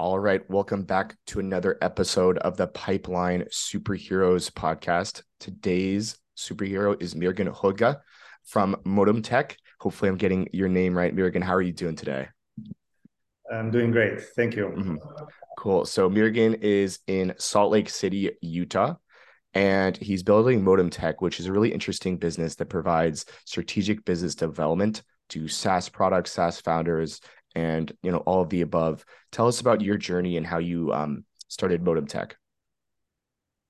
All right, welcome back to another episode of the Pipeline Superheroes podcast. Today's superhero is Mirgen Hoxha from Motomtech. Hopefully, I'm getting your name right. Mirgen, how are you doing today? I'm doing great. Thank you. Mm-hmm. Cool. So, Mirgen is in Salt Lake City, Utah, and he's building Motomtech, which is a really interesting business that provides strategic business development to SaaS products, SaaS founders, and you know all of the above. Tell us about your journey and how you um, started Motomtech.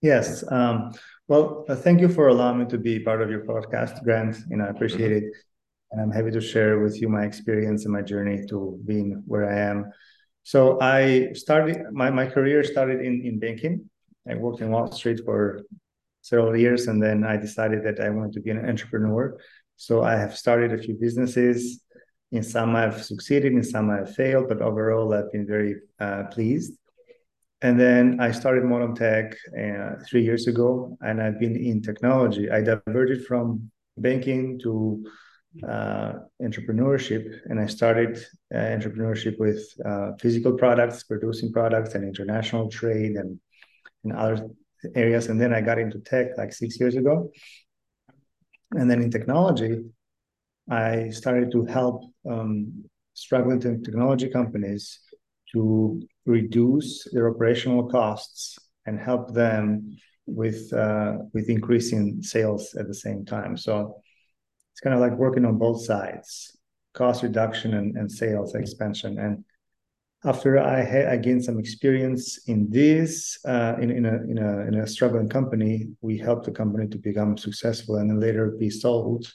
Yes. Um, well, uh, thank you for allowing me to be part of your podcast, Grant. You know, I appreciate mm-hmm. it, and I'm happy to share with you my experience and my journey to being where I am. So I started my, my career started in, in banking. I worked in Wall Street for several years, and then I decided that I wanted to be an entrepreneur. So I have started a few businesses. In some I've succeeded, in some I've failed, but overall I've been very uh, pleased. And then I started Motomtech uh, three years ago, and I've been in technology. I diverted from banking to uh, entrepreneurship, and I started uh, entrepreneurship with uh, physical products, producing products, and international trade, and in other areas. And then I got into tech like six years ago. And then in technology, I started to help um, struggling technology companies to reduce their operational costs and help them with uh, with increasing sales at the same time. So it's kind of like working on both sides, cost reduction and, and sales expansion. And after I had I gained some experience in this uh, in, in a in a in a struggling company, we helped the company to become successful and then later be sold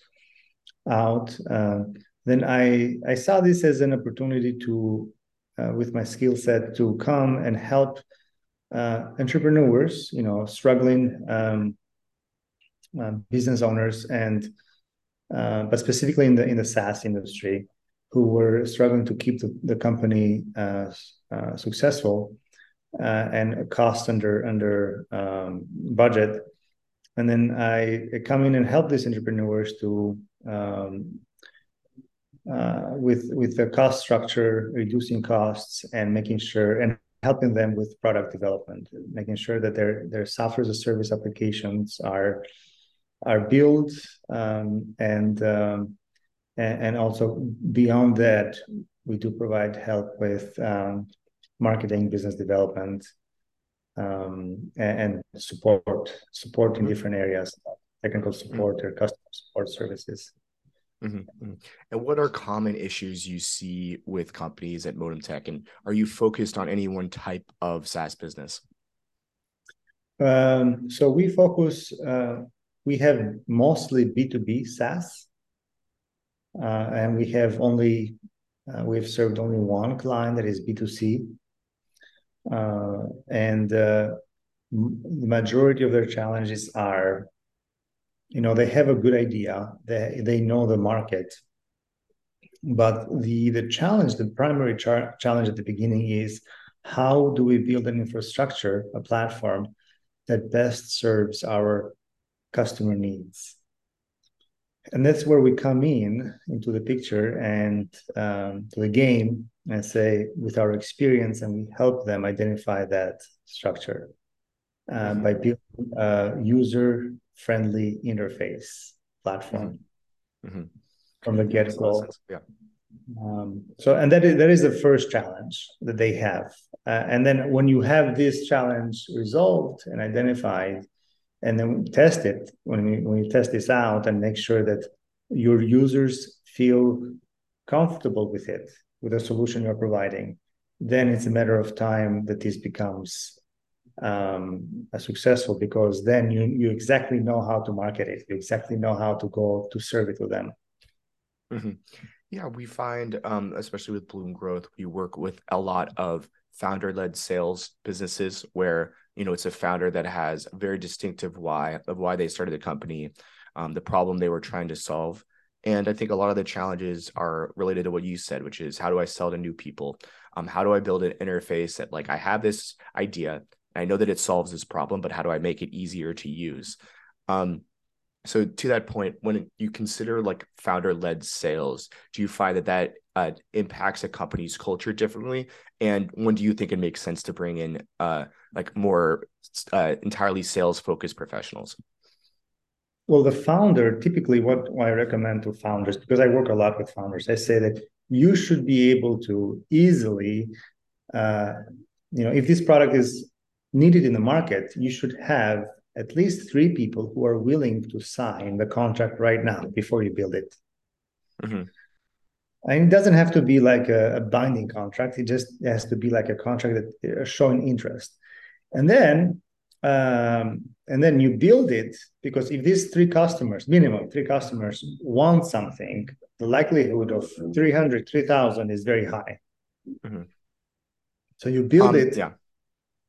out. Uh, then I I saw this as an opportunity to, uh, with my skill set, to come and help uh, entrepreneurs, you know, struggling um, uh, business owners, and uh, but specifically in the in the SaaS industry, who were struggling to keep the, the company uh, successful and cost under under um, budget. And then I come in and help these entrepreneurs to um, uh, with with the cost structure, reducing costs, and making sure and helping them with product development, making sure that their their software as a service applications are are built um, and, um, and, also beyond that, we do provide help with um, marketing, business development, um, and, and, support support in different areas, technical support mm-hmm. or customer support services. Mm-hmm, mm-hmm. And what are common issues you see with companies at Motomtech? And are you focused on any one type of SaaS business? Um, so we focus, uh, we have mostly B2B SaaS. Uh, and we have only, uh, we've served only one client that is B2C. Uh, and uh, the majority of their challenges are you know they have a good idea. They they know the market. But the the challenge the primary char- challenge at the beginning is how do we build an infrastructure a platform that best serves our customer needs? And that's where we come in into the picture and um, to the game and say with our experience and we help them identify that structure uh, mm-hmm. by building a user friendly interface platform mm-hmm. mm-hmm. from the get go. Yeah. Um, so, and that is that is the first challenge that they have. Uh, and then when you have this challenge resolved and identified, and then test it when you, when you test this out and make sure that your users feel comfortable with it, with the solution you're providing, then it's a matter of time that this becomes um, successful because then you you exactly know how to market it. You exactly know how to go to serve it to them. Mm-hmm. Yeah, we find, um, especially with Bloom Growth, we work with a lot of founder-led sales businesses where you know it's a founder that has a very distinctive why of why they started the company, um, the problem they were trying to solve. And I think a lot of the challenges are related to what you said, which is how do I sell to new people? Um, how do I build an interface that like I have this idea, I know that it solves this problem, but how do I make it easier to use? Um, so to that point, when you consider like founder led sales, do you find that that uh, impacts a company's culture differently? And when do you think it makes sense to bring in uh, like more uh, entirely sales focused professionals? Well, the founder typically what I recommend to founders because I work a lot with founders. I say that you should be able to easily, uh, you know, if this product is needed in the market, you should have at least three people who are willing to sign the contract right now before you build it. Mm-hmm. And it doesn't have to be like a, a, binding contract. It just has to be like a contract that uh, showing interest. And then um, and then you build it because if these three customers, minimum three customers, want something, the likelihood of 300, 3000 is very high. Mm-hmm. So you build um, it yeah.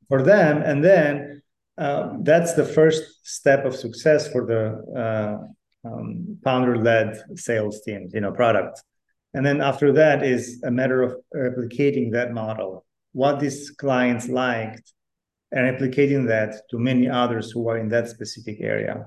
For them, and then uh, that's the first step of success for the uh, um, founder-led sales teams you know, product. And then after that is a matter of replicating that model. What these clients liked and replicating that to many others who are in that specific area.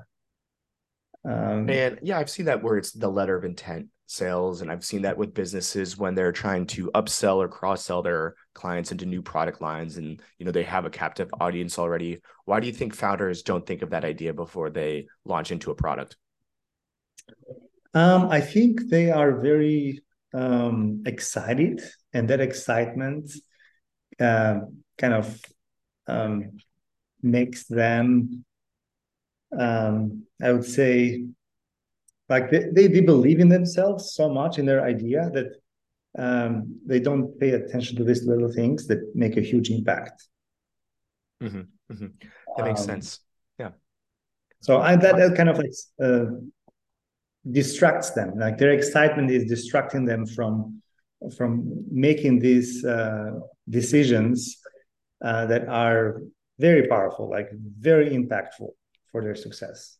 Um, and yeah, I've seen that where it's the letter of intent sales, and I've seen that with businesses when they're trying to upsell or cross sell their clients into new product lines, and you know they have a captive audience already. Why do you think founders don't think of that idea before they launch into a product? Um, I think they are very um, excited, and that excitement uh, kind of um, makes them, um, I would say, like they, they, they believe in themselves so much in their idea that um, they don't pay attention to these little things that make a huge impact. Mm-hmm, mm-hmm. That makes um, sense. Yeah. So I that, that kind of like uh, distracts them. Like their excitement is distracting them from from making these uh, decisions uh, that are very powerful, like very impactful for their success.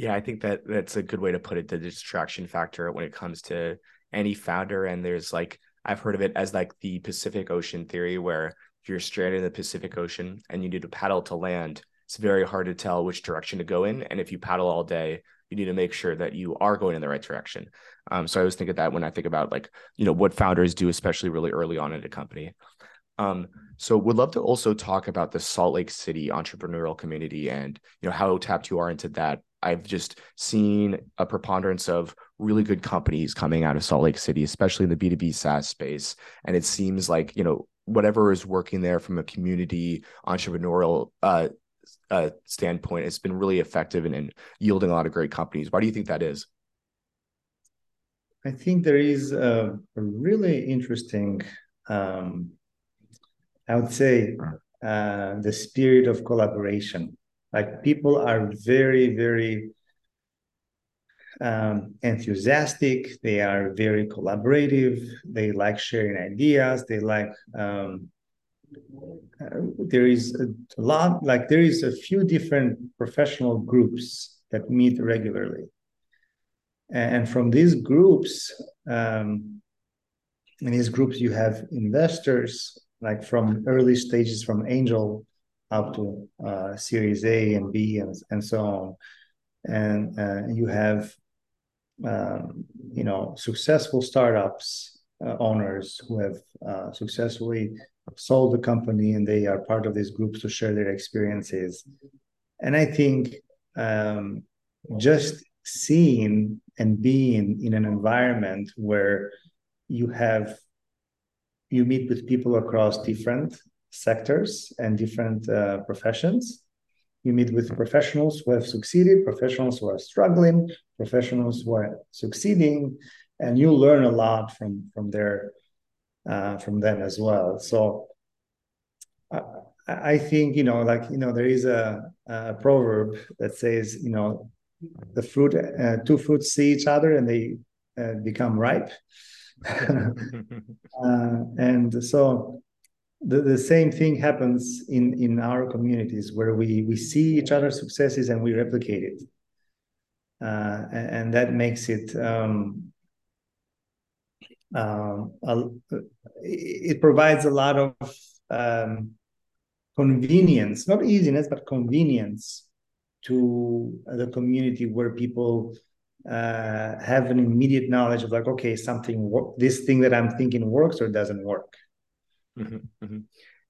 Yeah, I think that that's a good way to put it. The distraction factor when it comes to any founder, and there's like I've heard of it as like the Pacific Ocean theory, where you're stranded in the Pacific Ocean and you need to paddle to land, it's very hard to tell which direction to go in. And if you paddle all day, you need to make sure that you are going in the right direction. Um, so I always think of that when I think about like you know what founders do, especially really early on in a company. Um, so would love to also talk about the Salt Lake City entrepreneurial community and you know how tapped you are into that. I've just seen a preponderance of really good companies coming out of Salt Lake City, especially in the B2B SaaS space. And it seems like, you know, whatever is working there from a community entrepreneurial uh, uh, standpoint has been really effective and, and yielding a lot of great companies. Why do you think that is? I think there is a, a really interesting um, I would say uh, the spirit of collaboration. Like people are very, very um, enthusiastic. They are very collaborative. They like sharing ideas. They like um, uh, there is a lot like there is a few different professional groups that meet regularly and from these groups um, in these groups you have investors like from early stages from angel up to uh, series a and b and, and so on. And uh, you have um, you know successful startups uh, owners who have uh, successfully sold the company and they are part of these groups to share their experiences. And i think um, just seeing and being in an environment where you have you meet with people across different sectors and different uh, professions. You meet with professionals who have succeeded, professionals who are struggling, professionals who are succeeding, and you learn a lot from from their uh, from them as well. So uh, I think you know, like you know, there is a, a proverb that says, you know, the fruit, uh, two fruits see each other and they uh, become ripe. uh, and so the, the same thing happens in in our communities where we we see each other's successes and we replicate it uh, and, and, that makes it um, um, a, it provides a lot of um, convenience not easiness but convenience to the community where people uh, have an immediate knowledge of like, okay, something this thing that I'm thinking works or doesn't work. Mm-hmm, mm-hmm.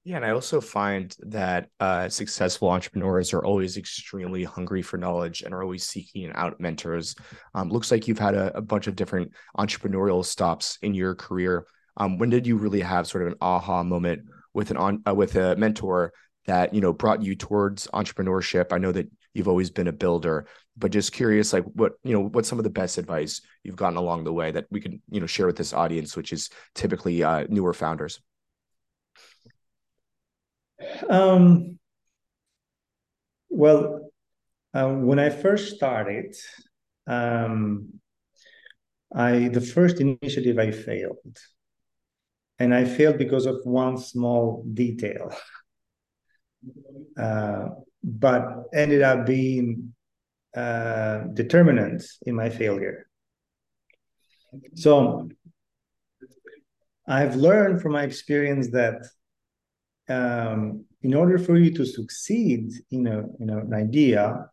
Yeah, and I also find that uh, successful entrepreneurs are always extremely hungry for knowledge and are always seeking out mentors. Um, looks like you've had a, a, bunch of different entrepreneurial stops in your career. Um, when did you really have sort of an aha moment with an on uh, with a mentor that you know brought you towards entrepreneurship? I know that you've always been a builder, but just curious, like what you know, what's some of the best advice you've gotten along the way that we can you know share with this audience, which is typically uh, newer founders. Um, well, uh, when I first started, um, I the first initiative I failed, and I failed because of one small detail, uh, but ended up being uh, determinant in my failure. So I've learned from my experience that um, in order for you to succeed in a know an idea,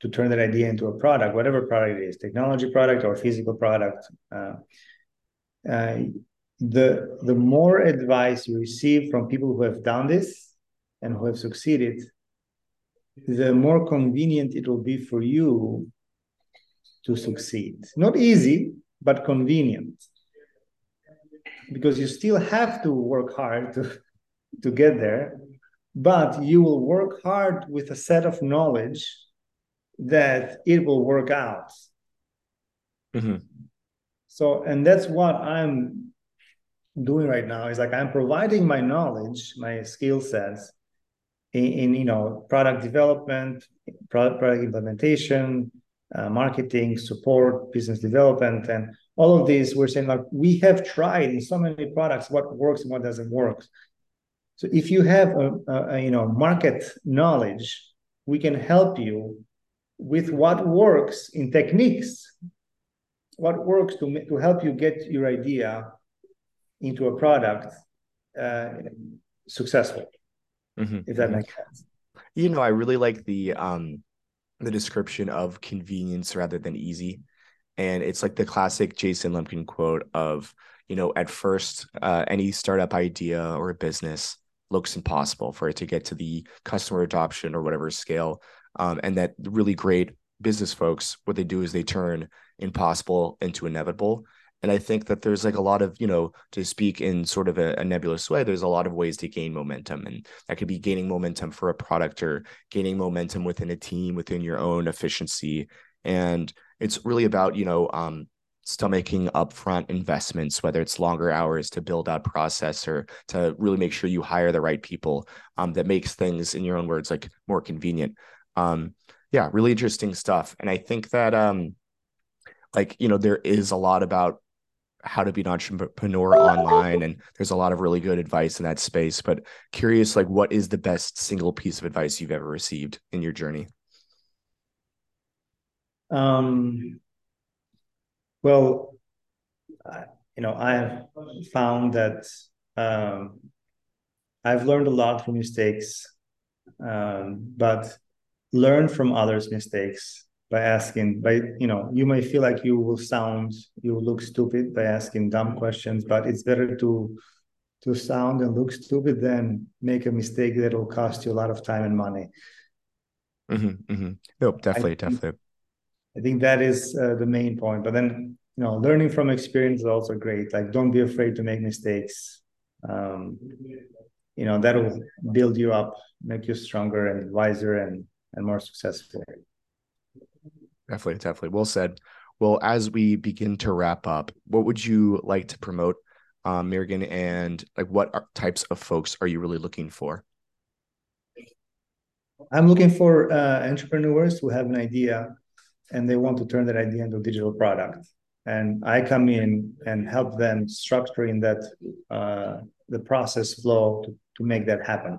to turn that idea into a product, whatever product it is, technology product or physical product, uh, uh, the the more advice you receive from people who have done this and who have succeeded, the more convenient it will be for you to succeed. Not easy, but convenient. Because you still have to work hard to to get there, but you will work hard with a set of knowledge that it will work out. Mm-hmm. So, and that's what I'm doing right now is like I'm providing my knowledge, my skill sets in, in, you know product development, product, product implementation, uh, marketing, support, business development, and all of these. We're saying like we have tried in so many products what works and what doesn't work. So if you have a, a, you know market knowledge, we can help you with what works in techniques, what works to to help you get your idea into a product uh, successful. Mm-hmm. If that mm-hmm. makes sense. You know, I really like the um the description of convenience rather than easy. And it's like the classic Jason Lemkin quote of, you know, at first, uh, any startup idea or business looks impossible for it to get to the customer adoption or whatever scale. Um, and that really great business folks, what they do is they turn impossible into inevitable. And I think that there's like a lot of, you know, to speak in sort of a, a, nebulous way, there's a lot of ways to gain momentum. And that could be gaining momentum for a product or gaining momentum within a team, within your own efficiency. And it's really about, you know, um, stomaching upfront investments, whether it's longer hours to build out process or to really make sure you hire the right people um, that makes things, in your own words, like more convenient. Um, yeah, really interesting stuff. And I think that, um, like, you know, there is a lot about how to be an entrepreneur online and there's a lot of really good advice in that space but curious like what is the best single piece of advice you've ever received in your journey um well, you know, I have found that um, I've learned a lot from mistakes, um, but learn from others' mistakes by asking. By you know, you may feel like you will sound, you will look stupid by asking dumb questions, but it's better to to sound and look stupid than make a mistake that will cost you a lot of time and money. Mm-hmm, mm-hmm. Nope, definitely, definitely. I think that is uh, the main point. But then, you know, learning from experience is also great. Like, don't be afraid to make mistakes. Um, you know, that will build you up, make you stronger and wiser and and more successful. Definitely, definitely. Well said. Well, as we begin to wrap up, what would you like to promote, um, Mirgen, and like what are, types of folks are you really looking for? I'm looking for uh, entrepreneurs who have an idea and they want to turn that idea into a digital product. And I come in and help them structuring that uh, the process flow to, to make that happen.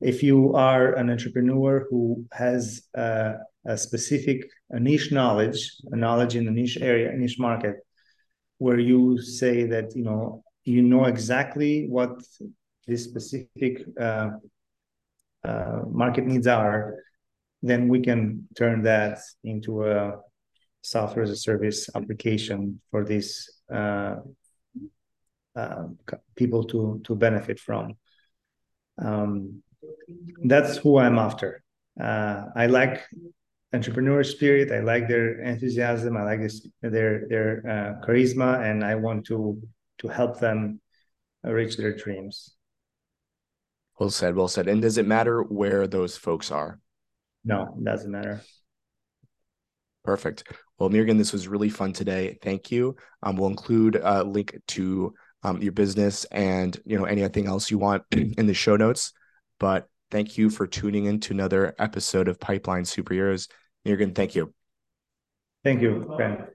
If you are an entrepreneur who has uh, a specific a niche knowledge, a knowledge in a niche area, a niche market, where you say that you know you know exactly what this specific uh, uh, market needs are, then we can turn that into a software as a service application for these uh, uh, people to to benefit from. Um, that's who I'm after. Uh, I like entrepreneur spirit. I like their enthusiasm. I like this, their their uh, charisma, and I want to to help them reach their dreams. Well said. Well said. And does it matter where those folks are? No, it doesn't matter. Perfect. Well, Mirgen, this was really fun today. Thank you. Um, we'll include a link to um, your business and you know anything else you want in the show notes. But thank you for tuning in to another episode of Pipeline Superheroes. Mirgen, thank you. Thank you, Ben.